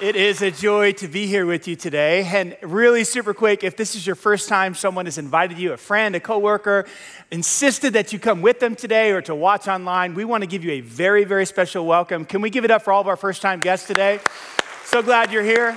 It is a joy to be here with you today. And really, super quick, if this is your first time someone has invited you, a friend, a coworker, insisted that you come with them today or to watch online, we want to give you a very, very special welcome. Can we give it up for all of our first time guests today? So glad you're here.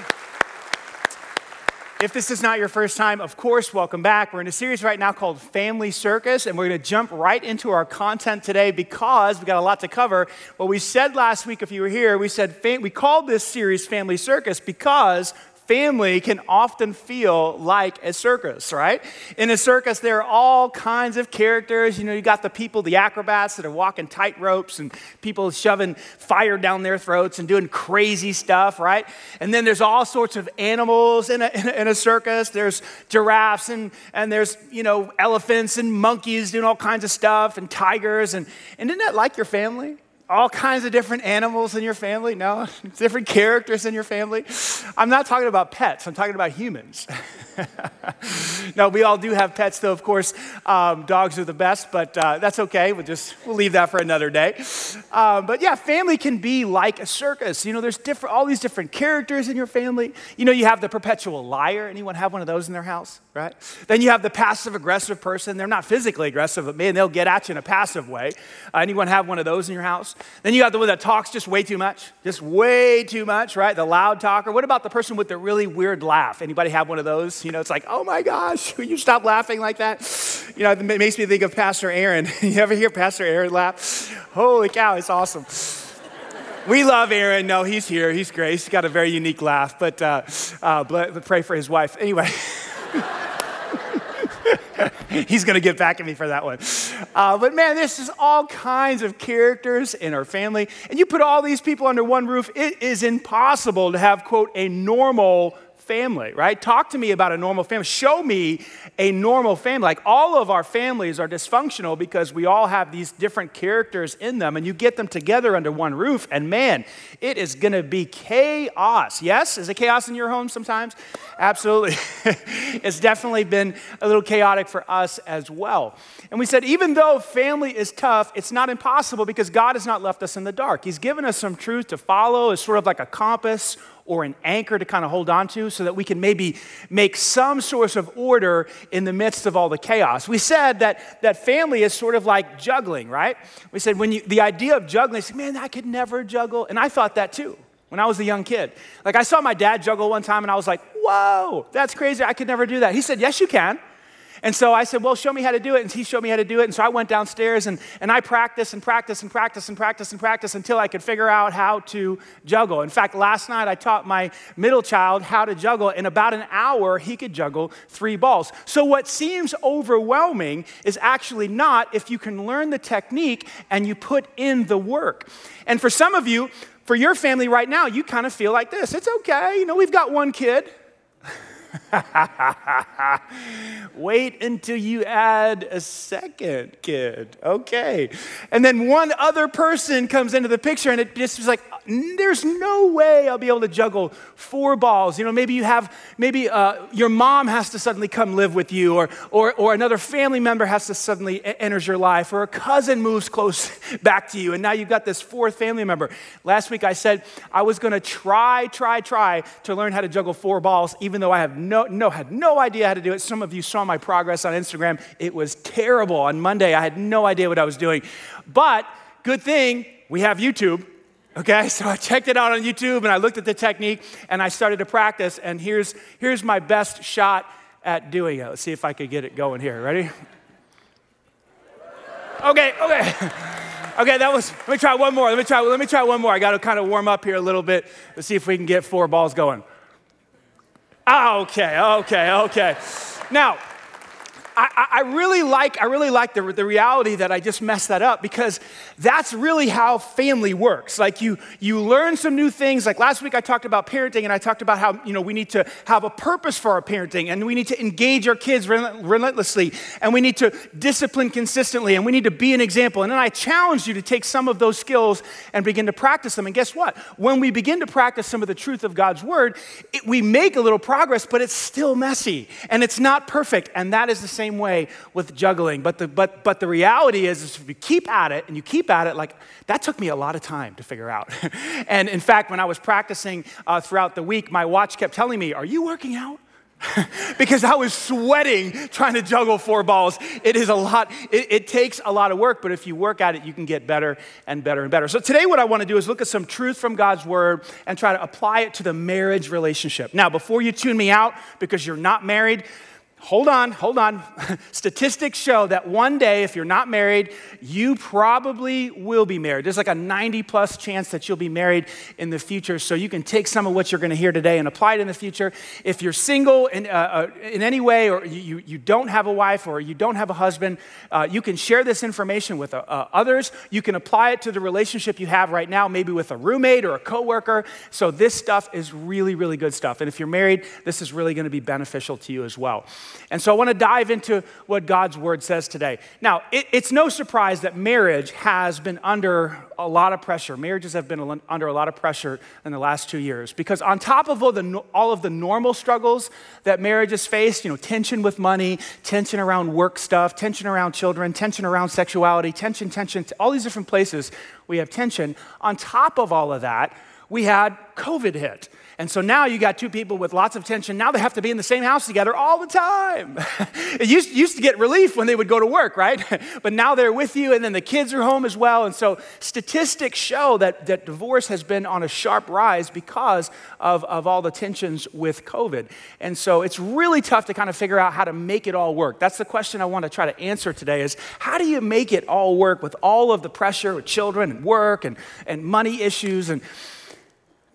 If this is not your first time, of course, welcome back. We're in a series right now called Family Circus, and we're going to jump right into our content today because we've got a lot to cover. What we said last week, if you were here, we said we called this series Family Circus because family can often feel like a circus, right? In a circus, there are all kinds of characters. You know, you got the people, the acrobats that are walking tight ropes and people shoving fire down their throats and doing crazy stuff, right? And then there's all sorts of animals in a, in a, in a circus. There's giraffes and, and there's, you know, elephants and monkeys doing all kinds of stuff and tigers. And, and isn't that like your family? All kinds of different animals in your family? No, different characters in your family? I'm not talking about pets, I'm talking about humans. no, we all do have pets, though, of course. Um, dogs are the best, but uh, that's okay. We'll just we'll leave that for another day. Um, but yeah, family can be like a circus. You know, there's different, all these different characters in your family. You know, you have the perpetual liar. Anyone have one of those in their house, right? Then you have the passive aggressive person. They're not physically aggressive, but man, they'll get at you in a passive way. Uh, anyone have one of those in your house? Then you got the one that talks just way too much, just way too much, right? The loud talker. What about the person with the really weird laugh? Anybody have one of those? You know, it's like, oh my gosh, will you stop laughing like that? You know, it makes me think of Pastor Aaron. you ever hear Pastor Aaron laugh? Holy cow, it's awesome. We love Aaron. No, he's here. He's great. He's got a very unique laugh, but uh, uh, pray for his wife. Anyway. He's going to get back at me for that one. Uh, but man, this is all kinds of characters in our family. And you put all these people under one roof, it is impossible to have, quote, a normal family, right? Talk to me about a normal family. Show me a normal family. Like all of our families are dysfunctional because we all have these different characters in them, and you get them together under one roof, and man, it is gonna be chaos. Yes? Is it chaos in your home sometimes? Absolutely. it's definitely been a little chaotic for us as well. And we said, even though family is tough, it's not impossible because God has not left us in the dark. He's given us some truth to follow as sort of like a compass or an anchor to kind of hold on to so that we can maybe make some source of order in the midst of all the chaos. We said that, that family is sort of like juggling, right? We said when you, the idea of juggling, said, man, I could never juggle. And I thought that too when I was a young kid. Like I saw my dad juggle one time and I was like, whoa, that's crazy. I could never do that. He said, yes, you can. And so I said, Well, show me how to do it. And he showed me how to do it. And so I went downstairs and, and I practiced and practiced and practiced and practiced and practiced until I could figure out how to juggle. In fact, last night I taught my middle child how to juggle. In about an hour, he could juggle three balls. So what seems overwhelming is actually not if you can learn the technique and you put in the work. And for some of you, for your family right now, you kind of feel like this. It's okay. You know, we've got one kid. Wait until you add a second kid. Okay. And then one other person comes into the picture and it just is like, there's no way I'll be able to juggle four balls. You know, maybe you have, maybe uh, your mom has to suddenly come live with you, or, or, or another family member has to suddenly enters your life, or a cousin moves close back to you, and now you've got this fourth family member. Last week I said I was going to try, try, try to learn how to juggle four balls, even though I have no, no, had no idea how to do it. Some of you saw my progress on Instagram. It was terrible. On Monday, I had no idea what I was doing. But good thing we have YouTube Okay, so I checked it out on YouTube and I looked at the technique and I started to practice. And here's, here's my best shot at doing it. Let's see if I could get it going here. Ready? Okay, okay. Okay, that was, let me try one more. Let me try, let me try one more. I got to kind of warm up here a little bit. Let's see if we can get four balls going. Ah, okay, okay, okay. Now, I, I, really like, I really like the, the reality that I just messed that up because that's really how family works. Like you, you learn some new things. Like last week I talked about parenting and I talked about how, you know, we need to have a purpose for our parenting and we need to engage our kids relentlessly and we need to discipline consistently and we need to be an example. And then I challenged you to take some of those skills and begin to practice them. And guess what? When we begin to practice some of the truth of God's word, it, we make a little progress, but it's still messy and it's not perfect. And that is the same way with juggling. But the, but, but the reality is, is if you keep at it and you keep at it, like that took me a lot of time to figure out. and in fact, when I was practicing uh, throughout the week, my watch kept telling me, Are you working out? because I was sweating trying to juggle four balls. It is a lot, it, it, takes a lot of work, but if you work at it, you can get better and better and better. So today, what I want to do is look at some truth from God's word and try to apply it to the marriage relationship. Now, before you tune me out because you're not married, hold on, hold on. Statistics show that one day, if you're not married, you probably will be married. There's like a 90 plus chance that you'll be married in the future. So you can take some of what you're going to hear today and apply it in the future. If you're single in, uh, uh, in any way, or you, you don't have a wife, or you don't have a husband, uh, you can share this information with uh, uh, others. You can apply it to the relationship you have right now, maybe with a roommate or a coworker. So this stuff is really, really good stuff. And if you're married, this is really going to be beneficial to you as well. And so I want to dive into what God's word says today. Now, it, it's no surprise that marriage has been under a lot of pressure. Marriages have been under a lot of pressure in the last two years because, on top of all, the, all of the normal struggles that marriages face, you know, tension with money, tension around work stuff, tension around children, tension around sexuality, tension, tension, all these different places we have tension. On top of all of that, we had COVID hit. And so now you got two people with lots of tension. Now they have to be in the same house together all the time. it used, used to get relief when they would go to work, right? but now they're with you, and then the kids are home as well. And so statistics show that, that divorce has been on a sharp rise because of, of all the tensions with COVID. And so it's really tough to kind of figure out how to make it all work. That's the question I want to try to answer today is how do you make it all work with all of the pressure with children and work and, and money issues and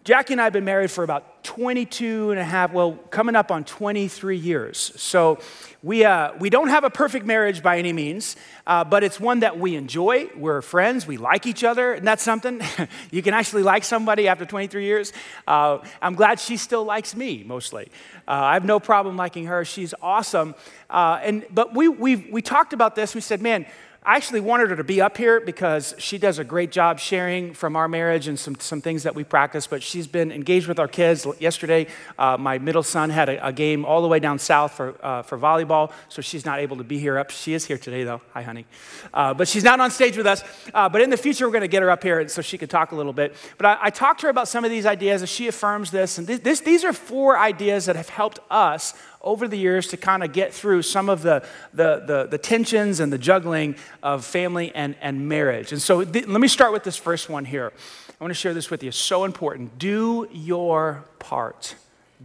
Jackie and I have been married for about 22 and a half, well, coming up on 23 years. So we, uh, we don't have a perfect marriage by any means, uh, but it's one that we enjoy. We're friends, we like each other, and that's something. you can actually like somebody after 23 years. Uh, I'm glad she still likes me mostly. Uh, I have no problem liking her. She's awesome. Uh, and, but we, we we talked about this. We said, man, I actually wanted her to be up here because she does a great job sharing from our marriage and some, some things that we practice, but she's been engaged with our kids. Yesterday, uh, my middle son had a, a, game all the way down south for, uh, for volleyball, so she's not able to be here up. She is here today, though. Hi, honey. Uh, but she's not on stage with us. Uh, but in the future, we're going to get her up here so she can talk a little bit. But I, I, talked to her about some of these ideas, and she affirms this. And this, these are four ideas that have helped us over the years to kind of get through some of the, the, the, the, tensions and the juggling of family and, and marriage. And so th- let me start with this first one here. I want to share this with you. So important. Do your part.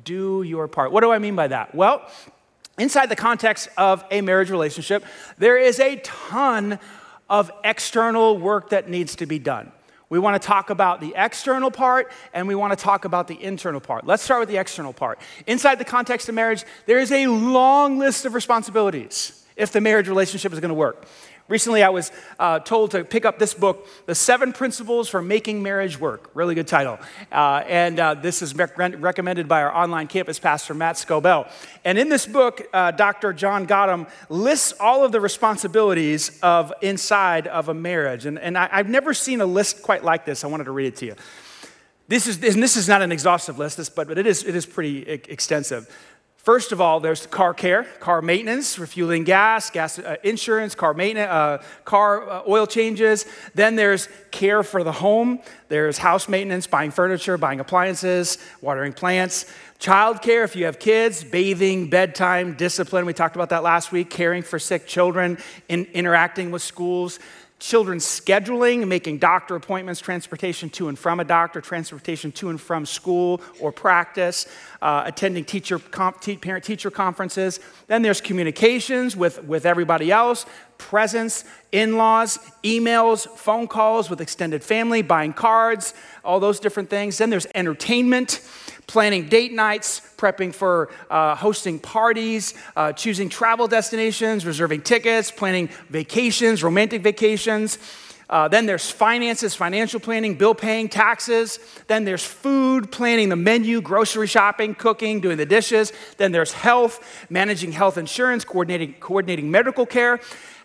Do your part. What do I mean by that? Well, inside the context of a marriage relationship, there is a ton of external work that needs to be done. We want to talk about the external part and we want to talk about the internal part. Let's start with the external part. Inside the context of marriage, there is a long list of responsibilities if the marriage relationship is going to work. Recently, I was uh, told to pick up this book, The Seven Principles for Making Marriage Work. Really good title. Uh, and uh, this is rec- recommended by our online campus pastor, Matt Scobell. And in this book, uh, Dr. John Gottman lists all of the responsibilities of inside of a marriage. And, and I, I've never seen a list quite like this. I wanted to read it to you. This is, and this is not an exhaustive list, but it is, it is pretty extensive. First of all, there's car care, car maintenance, refueling gas, gas uh, insurance, car maintenance, uh, car uh, oil changes. Then there's care for the home. There's house maintenance, buying furniture, buying appliances, watering plants. Child care, if you have kids, bathing, bedtime, discipline. We talked about that last week. Caring for sick children, in, interacting with schools. Children's scheduling, making doctor appointments, transportation to and from a doctor, transportation to and from school or practice, uh, attending teacher parent teacher conferences. Then there's communications with, with everybody else, presents, in laws, emails, phone calls with extended family, buying cards, all those different things. Then there's entertainment planning date nights, prepping for uh, hosting parties, uh, choosing travel destinations, reserving tickets, planning vacations, romantic vacations. Uh, then there's finances, financial planning, bill paying, taxes. Then there's food, planning the menu, grocery shopping, cooking, doing the dishes. Then there's health, managing health insurance, coordinating, coordinating medical care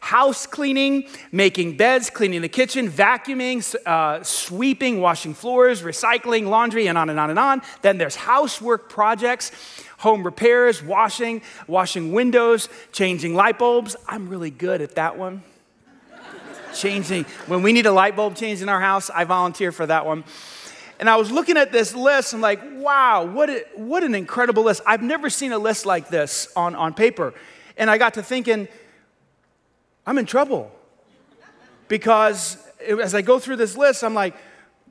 house cleaning, making beds, cleaning the kitchen, vacuuming, uh, sweeping, washing floors, recycling, laundry, and on and on and on. Then there's housework projects, home repairs, washing, washing windows, changing light bulbs. I'm really good at that one. changing, when we need a light bulb changed in our house, I volunteer for that one. And I was looking at this list, I'm like, wow, what, a, what an incredible list. I've never seen a list like this on, on paper. And I got to thinking, I'm in trouble. Because as I go through this list, I'm like,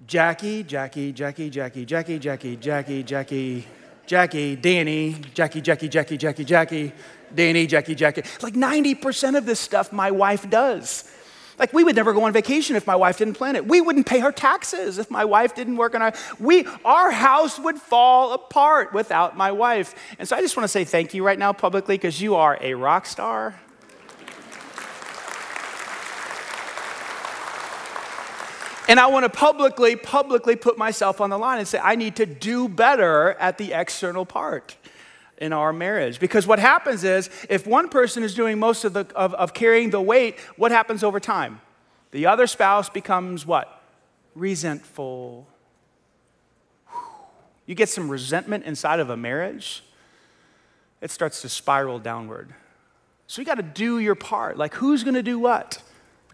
Jackie, Jackie, Jackie, Jackie, Jackie, Jackie, Jackie, Jackie, Jackie, Danny, Jackie, Jackie, Jackie, Jackie, Jackie, Danny, Jackie, Jackie. Like 90% of this stuff my wife does. Like we would never go on vacation if my wife didn't plan it. We wouldn't pay our taxes if my wife didn't work on our we our house would fall apart without my wife. And so I just want to say thank you right now publicly because you are a rock star. And I want to publicly, publicly put myself on the line and say, I need to do better at the external part in our marriage. Because what happens is, if one person is doing most of, the, of, of carrying the weight, what happens over time? The other spouse becomes what? Resentful. You get some resentment inside of a marriage, it starts to spiral downward. So you got to do your part. Like, who's going to do what?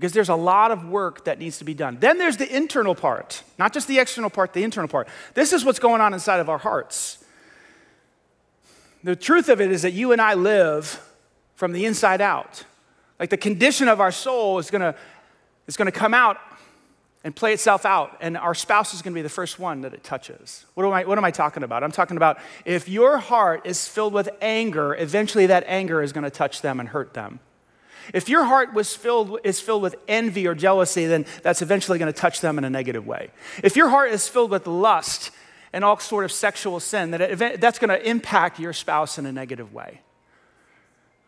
Because there's a lot of work that needs to be done. Then there's the internal part, not just the external part, the internal part. This is what's going on inside of our hearts. The truth of it is that you and I live from the inside out. Like the condition of our soul is gonna, is gonna come out and play itself out, and our spouse is gonna be the first one that it touches. What am, I, what am I talking about? I'm talking about if your heart is filled with anger, eventually that anger is gonna touch them and hurt them. If your heart was filled, is filled with envy or jealousy, then that's eventually going to touch them in a negative way. If your heart is filled with lust and all sort of sexual sin, then it, that's going to impact your spouse in a negative way.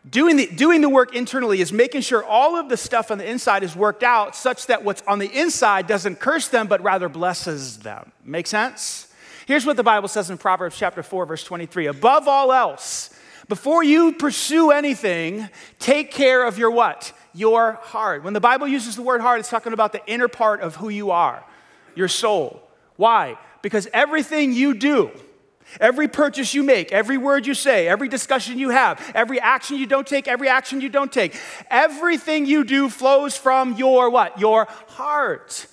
Doing the, doing the work internally is making sure all of the stuff on the inside is worked out such that what's on the inside doesn't curse them, but rather blesses them. Make sense? Here's what the Bible says in Proverbs chapter 4, verse 23. Above all else, before you pursue anything, take care of your what? Your heart. When the Bible uses the word heart, it's talking about the inner part of who you are, your soul. Why? Because everything you do, Every purchase you make, every word you say, every discussion you have, every action you don't take, every action you don't take, everything you do flows from your what? Your heart.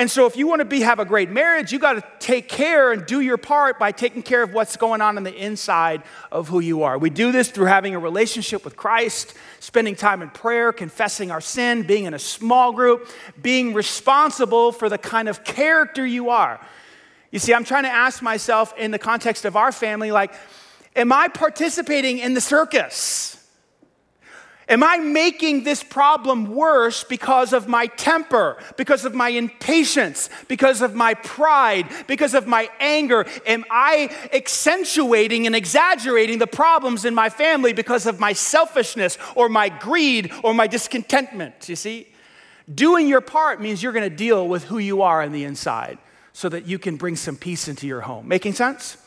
And so, if you want to be, have a great marriage, you got to take care and do your part by taking care of what's going on in the inside of who you are. We do this through having a relationship with Christ, spending time in prayer, confessing our sin, being in a small group, being responsible for the kind of character you are. You see, I'm trying to ask myself in the context of our family, like, am I participating in the circus? Am I making this problem worse because of my temper, because of my impatience, because of my pride, because of my anger? Am I accentuating and exaggerating the problems in my family because of my selfishness or my greed or my discontentment? You see? Doing your part means you're going to deal with who you are on the inside so that you can bring some peace into your home. Making sense?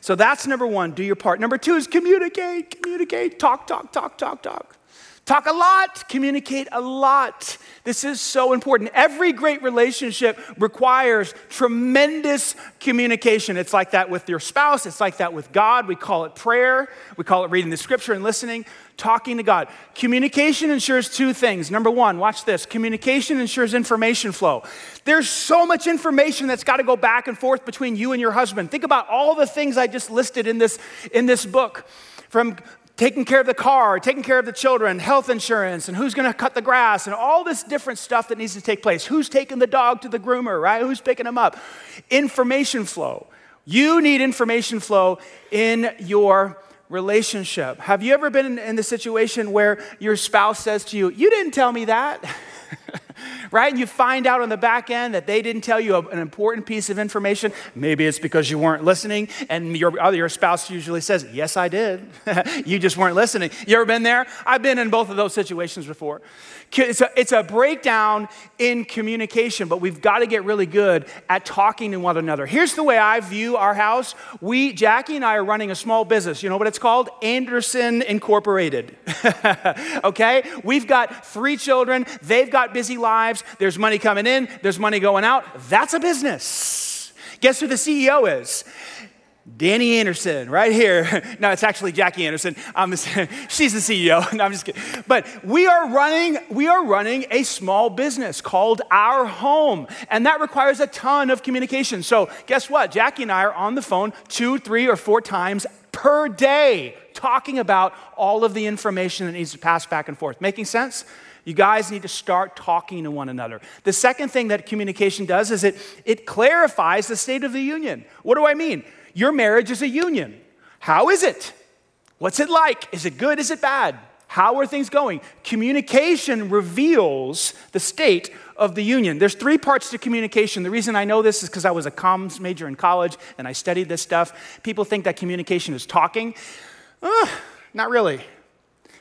So that's number one, do your part. Number two is communicate, communicate, talk, talk, talk, talk, talk. Talk a lot, communicate a lot. This is so important. Every great relationship requires tremendous communication. It's like that with your spouse, it's like that with God. We call it prayer, we call it reading the scripture and listening, talking to God. Communication ensures two things. Number one, watch this communication ensures information flow. There's so much information that's got to go back and forth between you and your husband. Think about all the things I just listed in this, in this book from taking care of the car, taking care of the children, health insurance, and who's gonna cut the grass, and all this different stuff that needs to take place. Who's taking the dog to the groomer, right? Who's picking him up? Information flow. You need information flow in your relationship. Have you ever been in, in the situation where your spouse says to you, You didn't tell me that? right? And you find out on the back end that they didn't tell you an important piece of information. Maybe it's because you weren't listening, and your, your spouse usually says, Yes, I did. you just weren't listening. You ever been there? I've been in both of those situations before. It's a, it's a breakdown in communication, but we've got to get really good at talking to one another. Here's the way I view our house. We, Jackie and I, are running a small business. You know what it's called? Anderson Incorporated. okay? We've got three children, they've got busy lives. There's money coming in, there's money going out. That's a business. Guess who the CEO is? Danny Anderson, right here. No, it's actually Jackie Anderson. Um, she's the CEO. No, I'm just kidding. But we are running, we are running a small business called Our Home, and that requires a ton of communication. So guess what? Jackie and I are on the phone two, three, or four times per day talking about all of the information that needs to pass back and forth. Making sense? You guys need to start talking to one another. The second thing that communication does is it, it clarifies the state of the union. What do I mean? Your marriage is a union. How is it? What's it like? Is it good? Is it bad? How are things going? Communication reveals the state of the union. There's three parts to communication. The reason I know this is because I was a comms major in college and I studied this stuff. People think that communication is talking. Not really.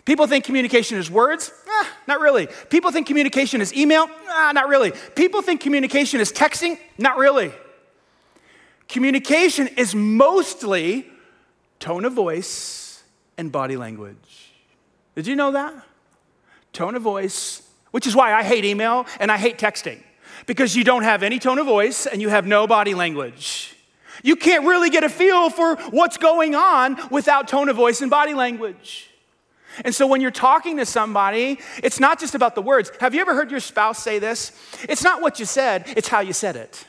People think communication is words. Uh, not really. People think communication is email. Uh, not really. People think communication is texting. Not really. Communication is mostly tone of voice and body language. Did you know that? Tone of voice, which is why I hate email and I hate texting, because you don't have any tone of voice and you have no body language. You can't really get a feel for what's going on without tone of voice and body language. And so when you're talking to somebody, it's not just about the words. Have you ever heard your spouse say this? It's not what you said, it's how you said it.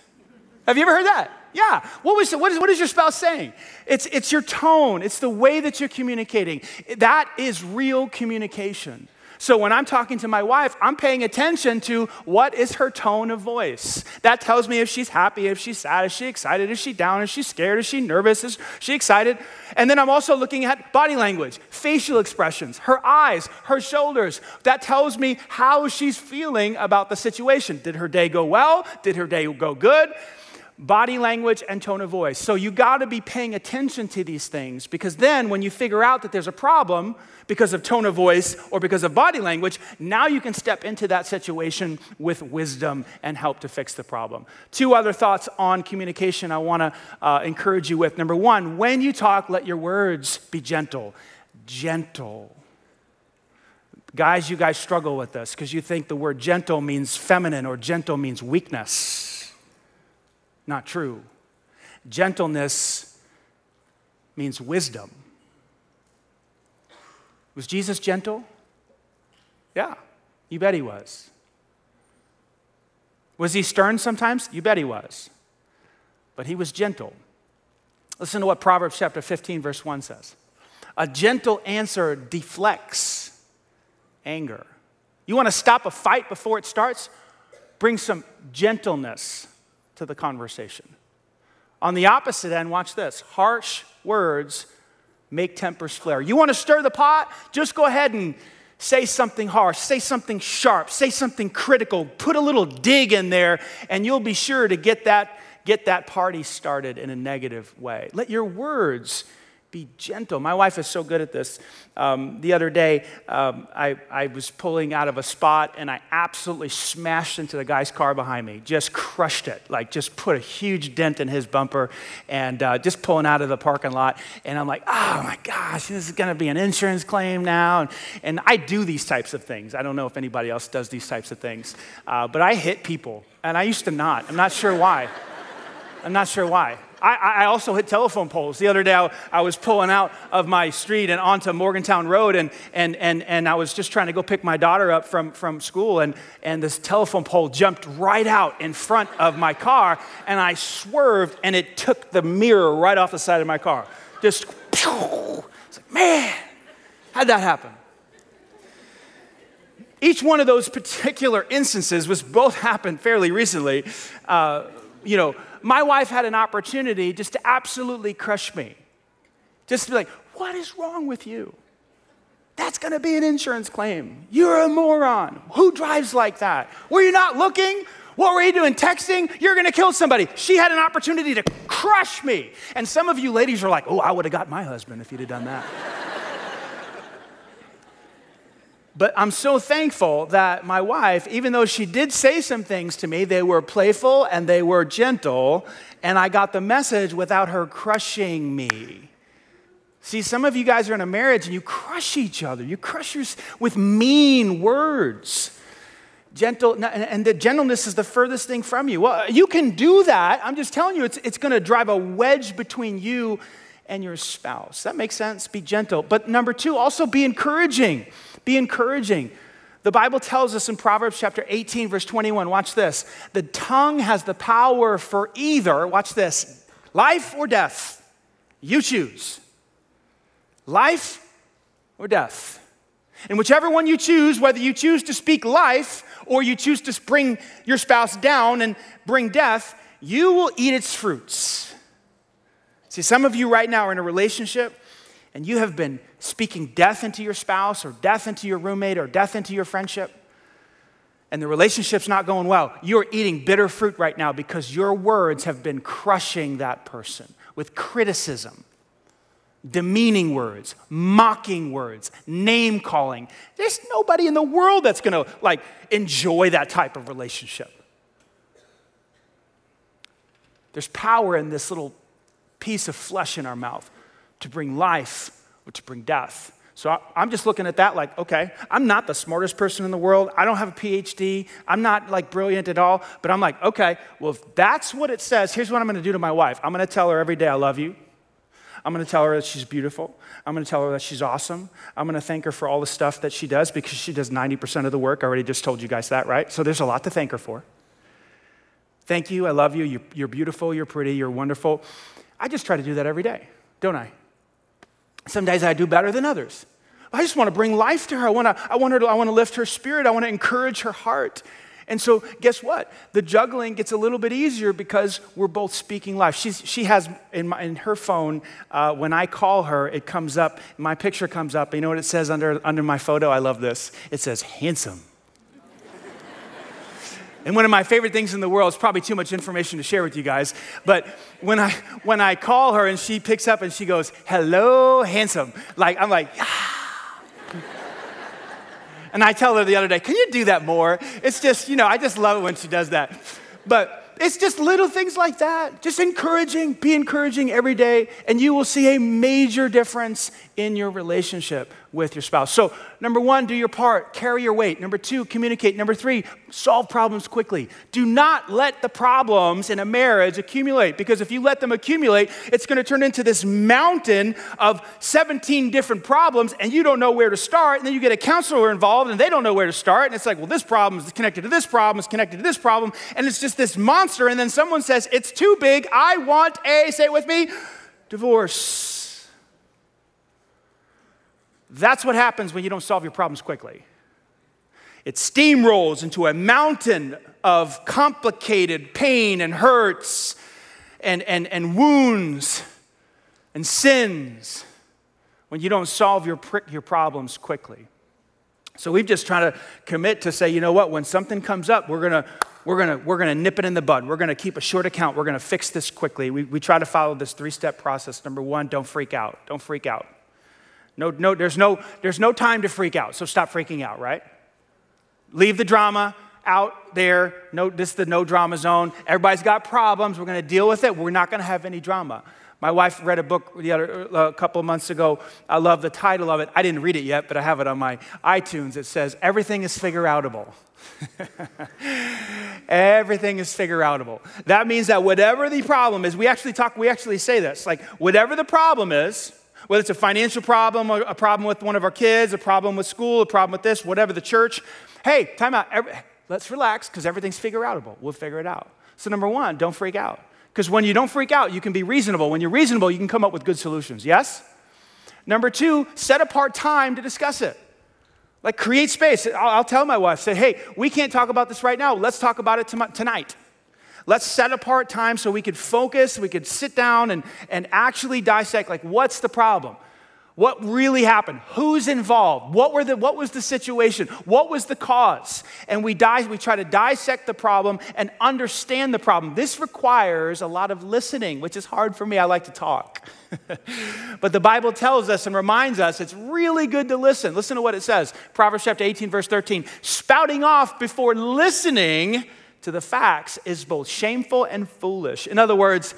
Have you ever heard that? Yeah. What, was, what, is, what is your spouse saying? It's, it's your tone, it's the way that you're communicating. That is real communication. So when I'm talking to my wife, I'm paying attention to what is her tone of voice. That tells me if she's happy, if she's sad, is she excited, is she down, is she scared, is she nervous, is she excited? And then I'm also looking at body language, facial expressions, her eyes, her shoulders. That tells me how she's feeling about the situation. Did her day go well? Did her day go good? Body language and tone of voice. So you got to be paying attention to these things because then when you figure out that there's a problem because of tone of voice or because of body language, now you can step into that situation with wisdom and help to fix the problem. Two other thoughts on communication I want to uh, encourage you with. Number one, when you talk, let your words be gentle. Gentle. Guys, you guys struggle with this because you think the word gentle means feminine or gentle means weakness. Not true. Gentleness means wisdom. Was Jesus gentle? Yeah, you bet he was. Was he stern sometimes? You bet he was. But he was gentle. Listen to what Proverbs chapter 15, verse 1 says A gentle answer deflects anger. You want to stop a fight before it starts? Bring some gentleness to the conversation. On the opposite end, watch this harsh words make tempers flare. You want to stir the pot? Just go ahead and say something harsh, say something sharp, say something critical, put a little dig in there, and you'll be sure to get that, get that party started in a negative way. Let your words be gentle. My wife is so good at this. Um, the other day, um, I, I was pulling out of a spot and I absolutely smashed into the guy's car behind me. Just crushed it, like just put a huge dent in his bumper and uh, just pulling out of the parking lot. And I'm like, oh my gosh, this is going to be an insurance claim now. And, and, I do these types of things. I don't know if anybody else does these types of things, uh, but I hit people and I used to not. I'm not sure why. I'm not sure why. I, I, also hit telephone poles. The other day, I, I, was pulling out of my street and onto Morgantown Road, and, and, and, and I was just trying to go pick my daughter up from, from school, and, and this telephone pole jumped right out in front of my car, and I swerved, and it took the mirror right off the side of my car. Just, pew! It's like, man, How'd that happen? Each one of those particular instances was both happened fairly recently. Uh, you know, my wife had an opportunity just to absolutely crush me. Just to be like, what is wrong with you? That's gonna be an insurance claim. You're a moron. Who drives like that? Were you not looking? What were you doing? Texting? You're gonna kill somebody. She had an opportunity to crush me. And some of you ladies are like, oh, I would have got my husband if you'd have done that. But I'm so thankful that my wife, even though she did say some things to me, they were playful and they were gentle, and I got the message without her crushing me. See, some of you guys are in a marriage and you crush each other. You crush with mean words. Gentle, and the gentleness is the furthest thing from you. Well, you can do that. I'm just telling you, it's, it's going to drive a wedge between you and your spouse. That makes sense? Be gentle. But number two, also be encouraging. Be encouraging. The Bible tells us in Proverbs chapter 18, verse 21, watch this. The tongue has the power for either, watch this, life or death. You choose. Life or death. And whichever one you choose, whether you choose to speak life or you choose to bring your spouse down and bring death, you will eat its fruits. See, some of you right now are in a relationship and you have been speaking death into your spouse or death into your roommate or death into your friendship, and the relationship's not going well, you're eating bitter fruit right now because your words have been crushing that person with criticism, demeaning words, mocking words, name calling. There's nobody in the world that's gonna like enjoy that type of relationship. There's power in this little piece of flesh in our mouth to bring life or to bring death. So I'm just looking at that like, okay, I'm not the smartest person in the world. I don't have a PhD. I'm not like brilliant at all. But I'm like, okay, well, if that's what it says, here's what I'm going to do to my wife. I'm going to tell her every day I love you. I'm going to tell her that she's beautiful. I'm going to tell her that she's awesome. I'm going to thank her for all the stuff that she does because she does 90% of the work. I already just told you guys that, right? So there's a lot to thank her for. Thank you. I love you. You're, you're beautiful. You're pretty. You're wonderful. I just try to do that every day, don't I? Some days I do better than others. I just want to bring life to her. I want to, I want her to, I want to lift her spirit. I want to encourage her heart. And so, guess what? The juggling gets a little bit easier because we're both speaking life. She's, she has in, my, in her phone, uh, when I call her, it comes up, my picture comes up. You know what it says under, under my photo? I love this. It says, handsome. And one of my favorite things in the world, is probably too much information to share with you guys, but when I, when I call her and she picks up and she goes, hello, handsome, like, I'm like, and I tell her the other day, can you do that more? It's just, you know, I just love it when she does that. But it's just little things like that. Just encouraging, be encouraging every day, and you will see a major difference in your relationship with your spouse. So, number one, do your part, carry your weight. Number two, communicate. Number three, solve problems quickly. Do not let the problems in a marriage accumulate because if you let them accumulate, it's going to turn into this mountain of 17 different problems and you don't know where to start. And then you get a counselor involved and they don't know where to start. And it's like, well, this problem is connected to this problem, is connected to this problem. And it's just this monster. And then someone says, it's too big. I want a, say it with me, divorce. That's what happens when you don't solve your problems quickly. It steamrolls into a mountain of complicated pain and hurts and, and, and wounds and sins when you don't solve your, your problems quickly. So we've just tried to commit to say, you know what, when something comes up, we're gonna, we're gonna, we're gonna nip it in the bud. We're gonna keep a short account. We're gonna fix this quickly. We, we try to follow this three step process. Number one, don't freak out. Don't freak out. No, no, there's, no, there's no time to freak out, so stop freaking out, right? Leave the drama out there. No, this is the no drama zone. Everybody's got problems. We're going to deal with it. We're not going to have any drama. My wife read a book the other, a couple of months ago. I love the title of it. I didn't read it yet, but I have it on my iTunes. It says, Everything is figure outable. Everything is figure outable. That means that whatever the problem is, we actually talk, we actually say this like, whatever the problem is, whether it's a financial problem, a problem with one of our kids, a problem with school, a problem with this, whatever, the church. Hey, time out. Every, let's relax because everything's figure outable. We'll figure it out. So, number one, don't freak out. Because when you don't freak out, you can be reasonable. When you're reasonable, you can come up with good solutions. Yes? Number two, set apart time to discuss it. Like create space. I'll, I'll tell my wife, say, hey, we can't talk about this right now. Let's talk about it tonight. Let's set apart time so we could focus, we could sit down and, and actually dissect like what's the problem? What really happened? Who's involved? What, were the, what was the situation? What was the cause? And we, di- we try to dissect the problem and understand the problem. This requires a lot of listening, which is hard for me. I like to talk. but the Bible tells us and reminds us it's really good to listen. Listen to what it says Proverbs chapter 18, verse 13. Spouting off before listening to the facts is both shameful and foolish. In other words,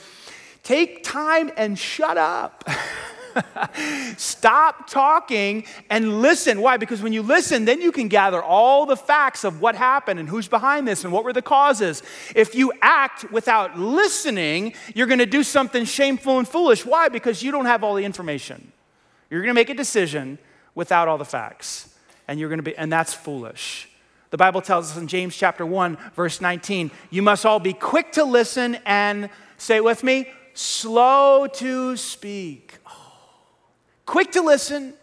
take time and shut up. Stop talking and listen. Why? Because when you listen, then you can gather all the facts of what happened and who's behind this and what were the causes. If you act without listening, you're going to do something shameful and foolish. Why? Because you don't have all the information. You're going to make a decision without all the facts. And you're going to be and that's foolish. The Bible tells us in James chapter 1 verse 19, you must all be quick to listen and say with me, slow to speak oh. quick to listen,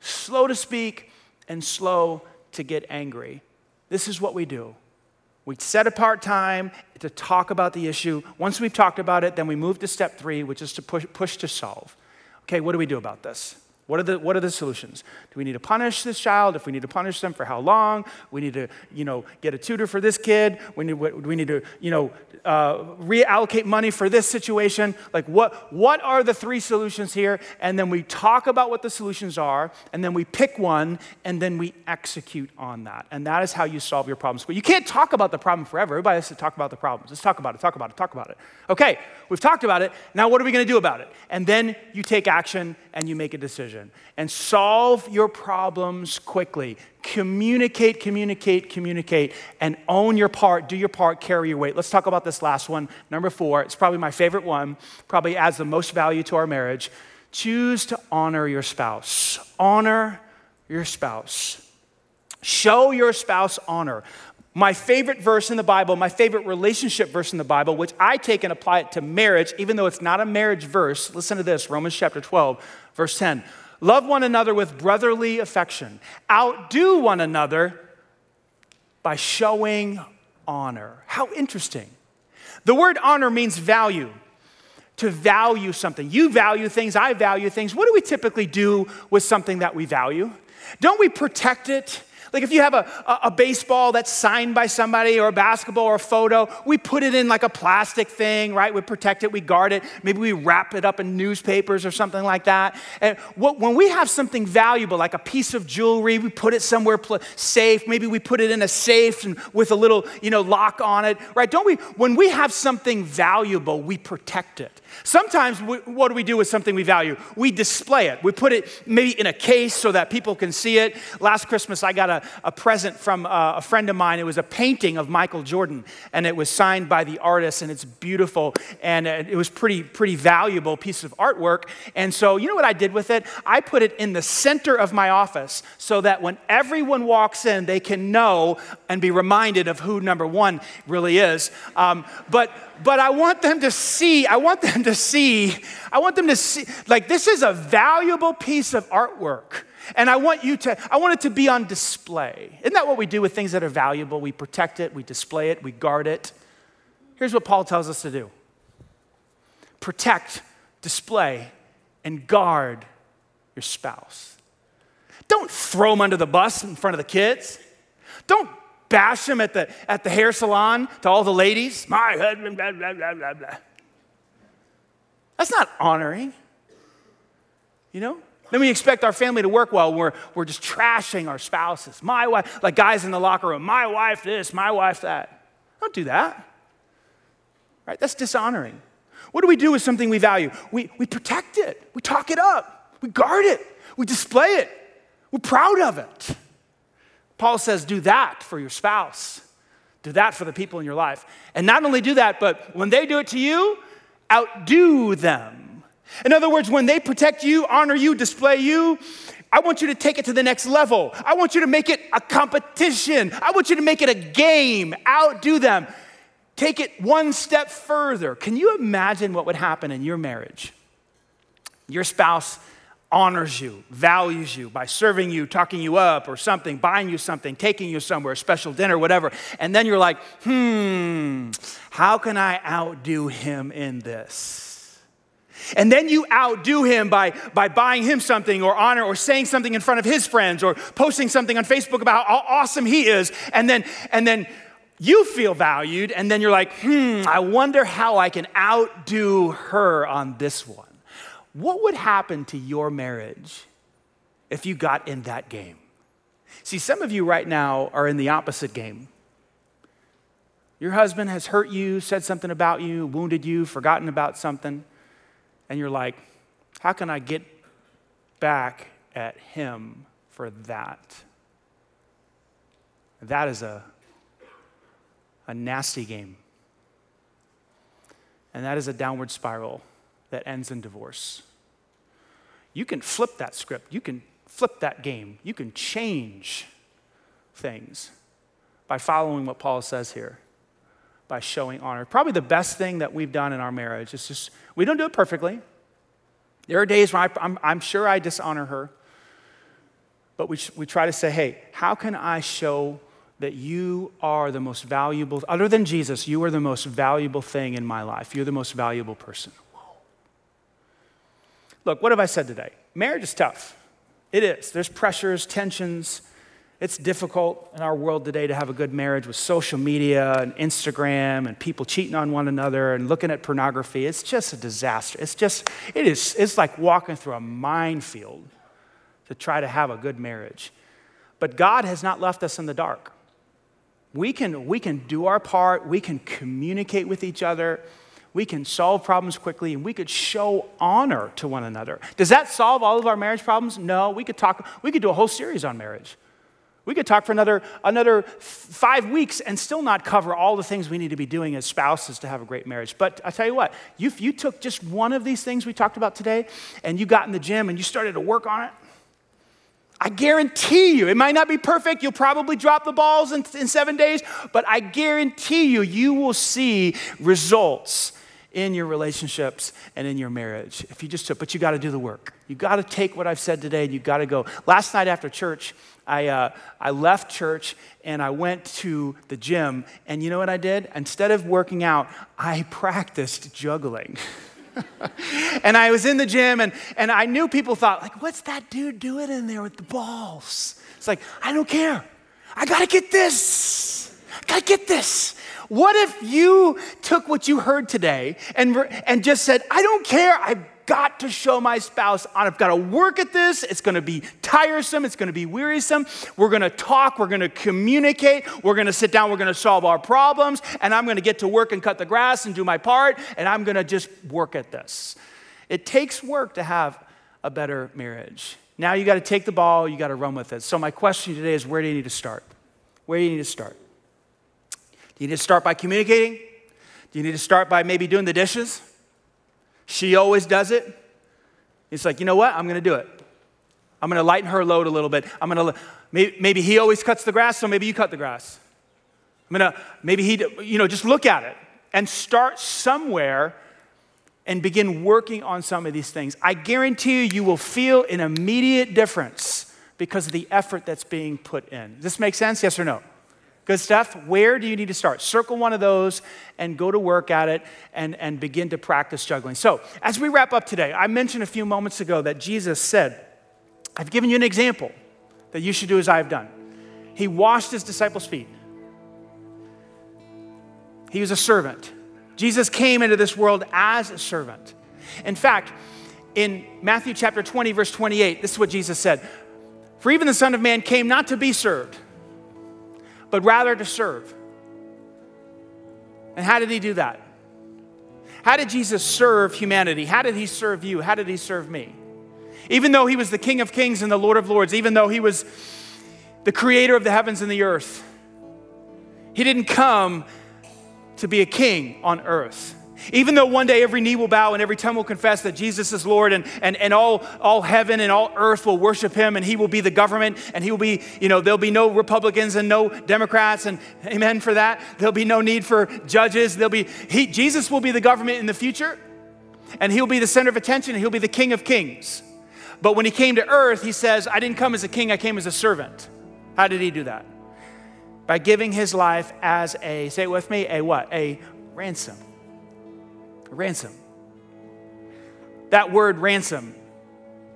slow to speak, and slow to get angry. This is what we do. We set apart time to talk about the issue. Once we've talked about it, then we move to step three, which is to push, push to solve. Okay, what do we do about this? What are, the, what are the solutions? Do we need to punish this child? If we need to punish them, for how long? We need to, you know, get a tutor for this kid. We need, do we need to, you know, uh, reallocate money for this situation. Like, what, what are the three solutions here? And then we talk about what the solutions are, and then we pick one, and then we execute on that. And that is how you solve your problems. But you can't talk about the problem forever. Everybody has to talk about the problems. Let's talk about it, talk about it, talk about it. Okay, we've talked about it. Now, what are we going to do about it? And then you take action and you make a decision. And solve your problems quickly. Communicate, communicate, communicate, and own your part, do your part, carry your weight. Let's talk about this last one. Number four, it's probably my favorite one, probably adds the most value to our marriage. Choose to honor your spouse. Honor your spouse. Show your spouse honor. My favorite verse in the Bible, my favorite relationship verse in the Bible, which I take and apply it to marriage, even though it's not a marriage verse. Listen to this Romans chapter 12, verse 10. Love one another with brotherly affection. Outdo one another by showing honor. How interesting. The word honor means value, to value something. You value things, I value things. What do we typically do with something that we value? Don't we protect it? Like if you have a, a, baseball that's signed by somebody or a basketball or a photo, we put it in like a plastic thing, right? We protect it, we guard it. Maybe we wrap it up in newspapers or something like that. And what, when we have something valuable, like a piece of jewelry, we put it somewhere pl- safe. Maybe we put it in a safe and with a little, you know, lock on it, right? Don't we? When we have something valuable, we protect it. Sometimes, we, what do we do with something we value? We display it. We put it maybe in a case so that people can see it. Last Christmas, I got a, a present from a, uh, a friend of mine. It was a painting of Michael Jordan, and it was signed by the artist, and it's beautiful, and it was pretty, pretty valuable piece of artwork. And so, you know what I did with it? I put it in the center of my office so that when everyone walks in, they can know and be reminded of who number one really is. Um, but but I want them to see, I want them to see, I want them to see, like, this is a valuable piece of artwork. And I want you to, I want it to be on display. Isn't that what we do with things that are valuable? We protect it, we display it, we guard it. Here's what Paul tells us to do protect, display, and guard your spouse. Don't throw them under the bus in front of the kids. Don't bash him at the, at the hair salon to all the ladies. My husband, blah, blah, blah, blah, blah. That's not honoring. You know? Then we expect our family to work well. We're, we're just trashing our spouses. My wife, like guys in the locker room, my wife this, my wife that. Don't do that. Right? That's dishonoring. What do we do with something we value? We, we protect it, we talk it up, we guard it, we display it, we're proud of it. Paul says, do that for your spouse. Do that for the people in your life. And not only do that, but when they do it to you, outdo them. In other words, when they protect you, honor you, display you, I want you to take it to the next level. I want you to make it a competition. I want you to make it a game. Outdo them. Take it one step further. Can you imagine what would happen in your marriage? Your spouse honors you, values you by serving you, talking you up or something, buying you something, taking you somewhere, a special dinner, whatever. And then you're like, hmm, how can I outdo him in this? And then you outdo him by, by buying him something or honor or saying something in front of his friends or posting something on Facebook about how awesome he is. And then, and then you feel valued. And then you're like, hmm, I wonder how I can outdo her on this one. What would happen to your marriage if you got in that game? See, some of you right now are in the opposite game. Your husband has hurt you, said something about you, wounded you, forgotten about something, and you're like, how can I get back at him for that? That is a, a nasty game. And that is a downward spiral that ends in divorce. You can flip that script, you can flip that game, you can change things by following what Paul says here, by showing honor. Probably the best thing that we've done in our marriage is just, we don't do it perfectly. There are days where I, I'm, I'm sure I dishonor her, but we, we try to say, hey, how can I show that you are the most valuable, other than Jesus, you are the most valuable thing in my life. You're the most valuable person. Look, what have I said today? Marriage is tough. It is. There's pressures, tensions. It's difficult in our world today to have a good marriage with social media and Instagram and people cheating on one another and looking at pornography. It's just a disaster. It's just, it is, it's like walking through a minefield to try to have a good marriage. But God has not left us in the dark. We can, we can do our part, we can communicate with each other we can solve problems quickly and we could show honor to one another. Does that solve all of our marriage problems? No. We could talk, we could do a whole series on marriage. We could talk for another, another five weeks and still not cover all the things we need to be doing as spouses to have a great marriage. But I tell you what, you, you took just one of these things we talked about today and you got in the gym and you started to work on it, I guarantee you, it might not be perfect. You'll probably drop the balls in, in seven days, but I guarantee you, you will see results in your relationships and in your marriage. If you just took, but you got to do the work. You got to take what I've said today and you got to go. Last night after church, I, uh, I left church and I went to the gym. And you know what I did? Instead of working out, I practiced juggling. and I was in the gym and, and I knew people thought, like, what's that dude doing in there with the balls? It's like, I don't care. I got to get this. I got to get this. What if you took what you heard today and, and just said, I don't care, I've got to show my spouse I've got to work at this. It's going to be tiresome. It's going to be wearisome. We're going to talk. We're going to communicate. We're going to sit down. We're going to solve our problems. And I'm going to get to work and cut the grass and do my part. And I'm going to just work at this. It takes work to have a better marriage. Now you got to take the ball. You got to run with it. So my question today is where do you need to start? Where do you need to start? Do you need to start by communicating? Do you need to start by maybe doing the dishes? She always does it. It's like, you know what? I'm going to do it. I'm going to lighten her load a little bit. I'm going to, maybe, maybe he always cuts the grass, so maybe you cut the grass. I'm going to, maybe he, you know, just look at it and start somewhere and begin working on some of these things. I guarantee you, you will feel an immediate difference because of the effort that's being put in. Does this make sense? Yes or no? Good stuff. Where do you need to start? Circle one of those and go to work at it and, and begin to practice juggling. So, as we wrap up today, I mentioned a few moments ago that Jesus said, I've given you an example that you should do as I have done. He washed his disciples' feet, he was a servant. Jesus came into this world as a servant. In fact, in Matthew chapter 20, verse 28, this is what Jesus said For even the Son of Man came not to be served but rather to serve. And how did he do that? How did Jesus serve humanity? How did he serve you? How did he serve me? Even though he was the King of Kings and the Lord of Lords, even though he was the creator of the heavens and the earth, he didn't come to be a king on earth. Even though one day every knee will bow and every tongue will confess that Jesus is Lord and, and, and all, all heaven and all earth will worship him and he will be the government and he will be, you know, there'll be no Republicans and no Democrats and amen for that. There'll be no need for judges. There'll be, he, Jesus will be the government in the future and he'll be the center of attention and he'll be the king of kings. But when he came to earth, he says, I didn't come as a king, I came as a servant. How did he do that? By giving his life as a, say it with me, a what? A ransom. Ransom. That word ransom,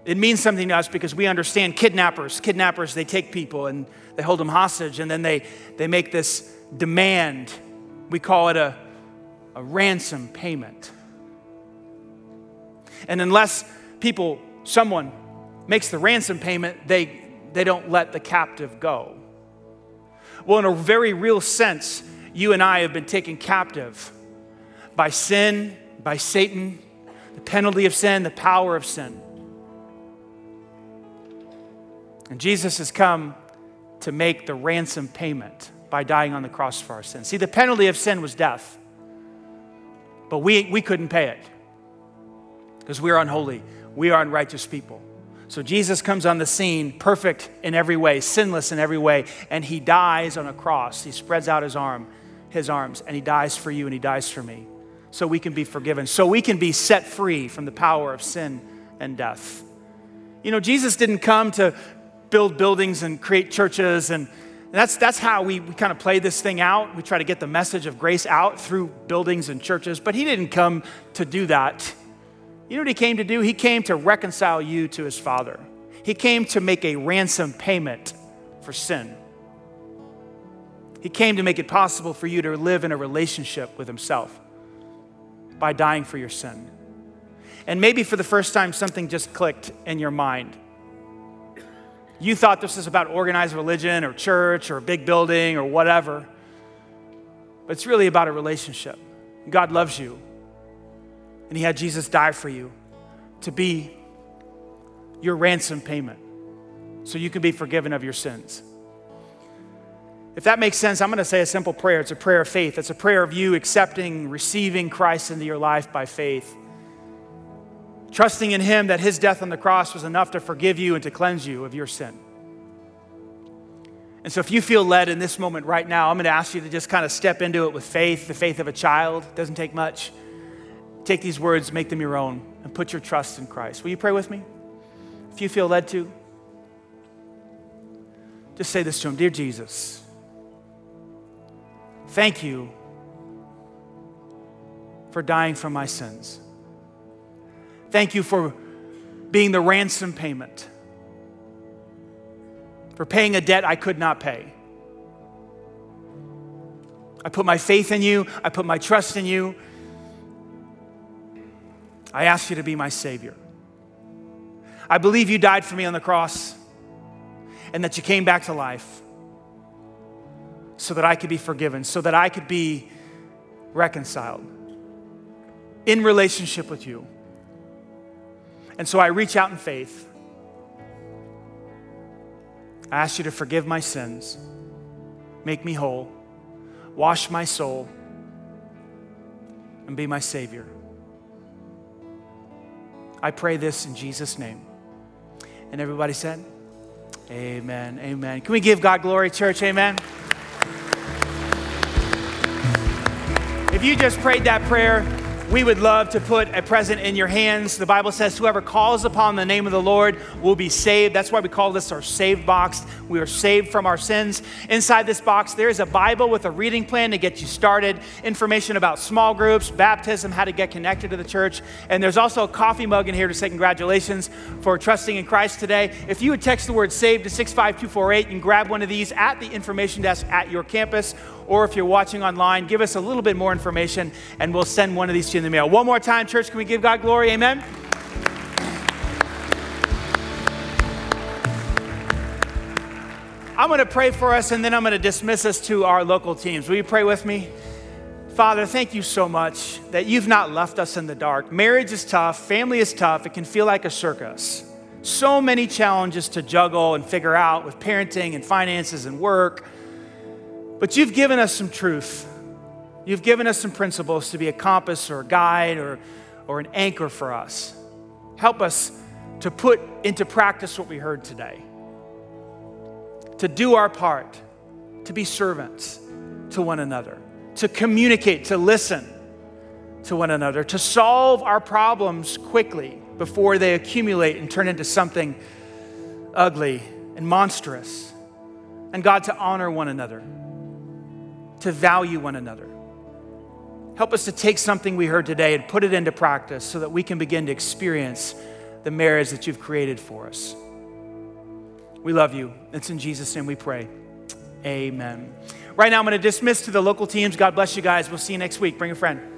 it means something to us because we understand kidnappers. Kidnappers, they take people and they hold them hostage and then they, they make this demand. We call it a, a ransom payment. And unless people, someone makes the ransom payment, they, they don't let the captive go. Well, in a very real sense, you and I have been taken captive by sin, by Satan, the penalty of sin, the power of sin. And Jesus has come to make the ransom payment by dying on the cross for our sins. See, the penalty of sin was death, but we, we couldn't pay it because we are unholy, we are unrighteous people. So Jesus comes on the scene, perfect in every way, sinless in every way, and he dies on a cross. He spreads out his arm, his arms, and he dies for you and he dies for me. So we can be forgiven, so we can be set free from the power of sin and death. You know, Jesus didn't come to build buildings and create churches and that's, that's how we, we kind of play this thing out. We try to get the message of grace out through buildings and churches, but he didn't come to do that. You know what he came to do? He came to reconcile you to his Father. He came to make a ransom payment for sin. He came to make it possible for you to live in a relationship with himself by dying for your sin. And maybe for the first time, something just clicked in your mind. You thought this was about organized religion or church or a big building or whatever. But it's really about a relationship. God loves you. And He had Jesus die for you to be your ransom payment so you can be forgiven of your sins. If that makes sense, I'm going to say a simple prayer. It's a prayer of faith. It's a prayer of you accepting, receiving Christ into your life by faith trusting in Him that His death on the cross was enough to forgive you and to cleanse you of your sin. And so, if you feel led in this moment right now, I'm going to ask you to just kind of step into it with faith, the faith of a child. It doesn't take much. Take these words, make them your own, and put your trust in Christ. Will you pray with me? If you feel led to, just say this to Him Dear Jesus, thank you for dying for my sins. Thank you for being the ransom payment, for paying a debt I could not pay. I put my faith in you, I put my trust in you. I ask you to be my Savior. I believe you died for me on the cross and that you came back to life so that I could be forgiven, so that I could be reconciled in relationship with you. And so I reach out in faith. I ask you to forgive my sins, make me whole, wash my soul, and be my Savior. I pray this in Jesus' name. And everybody said, Amen. Amen. Can we give God glory, church? Amen. If you just prayed that prayer, we would love to put a present in your hands. The Bible says, Whoever calls upon the name of the Lord will be saved. That's why we call this our saved box. We are saved from our sins. Inside this box, there is a Bible with a reading plan to get you started, information about small groups, baptism, how to get connected to the church. And there's also a coffee mug in here to say congratulations for trusting in Christ today. If you would text the word saved to 65248, you can grab one of these at the information desk at your campus or if you're watching online, give us a little bit more information and we'll send one of these to you in the mail. One more time, church, can we give God glory? Amen. I'm going to pray for us and then I'm going to dismiss us to our local teams. Will you pray with me? Father, thank you so much that you've not left us in the dark. Marriage is tough, family is tough, it can feel like a circus. So many challenges to juggle and figure out with parenting and finances and work. But you've given us some truth. You've given us some principles to be a compass or a guide or, or an anchor for us. Help us to put into practice what we heard today, to do our part, to be servants to one another, to communicate, to listen to one another, to solve our problems quickly before they accumulate and turn into something ugly and monstrous. And God, to honor one another, to value one another. Help us to take something we heard today and put it into practice so that we can begin to experience the marriage that you've created for us. We love you. It's in Jesus' name we pray. Amen. Right now, I'm going to dismiss to the local teams. God bless you guys. We'll see you next week. Bring a friend.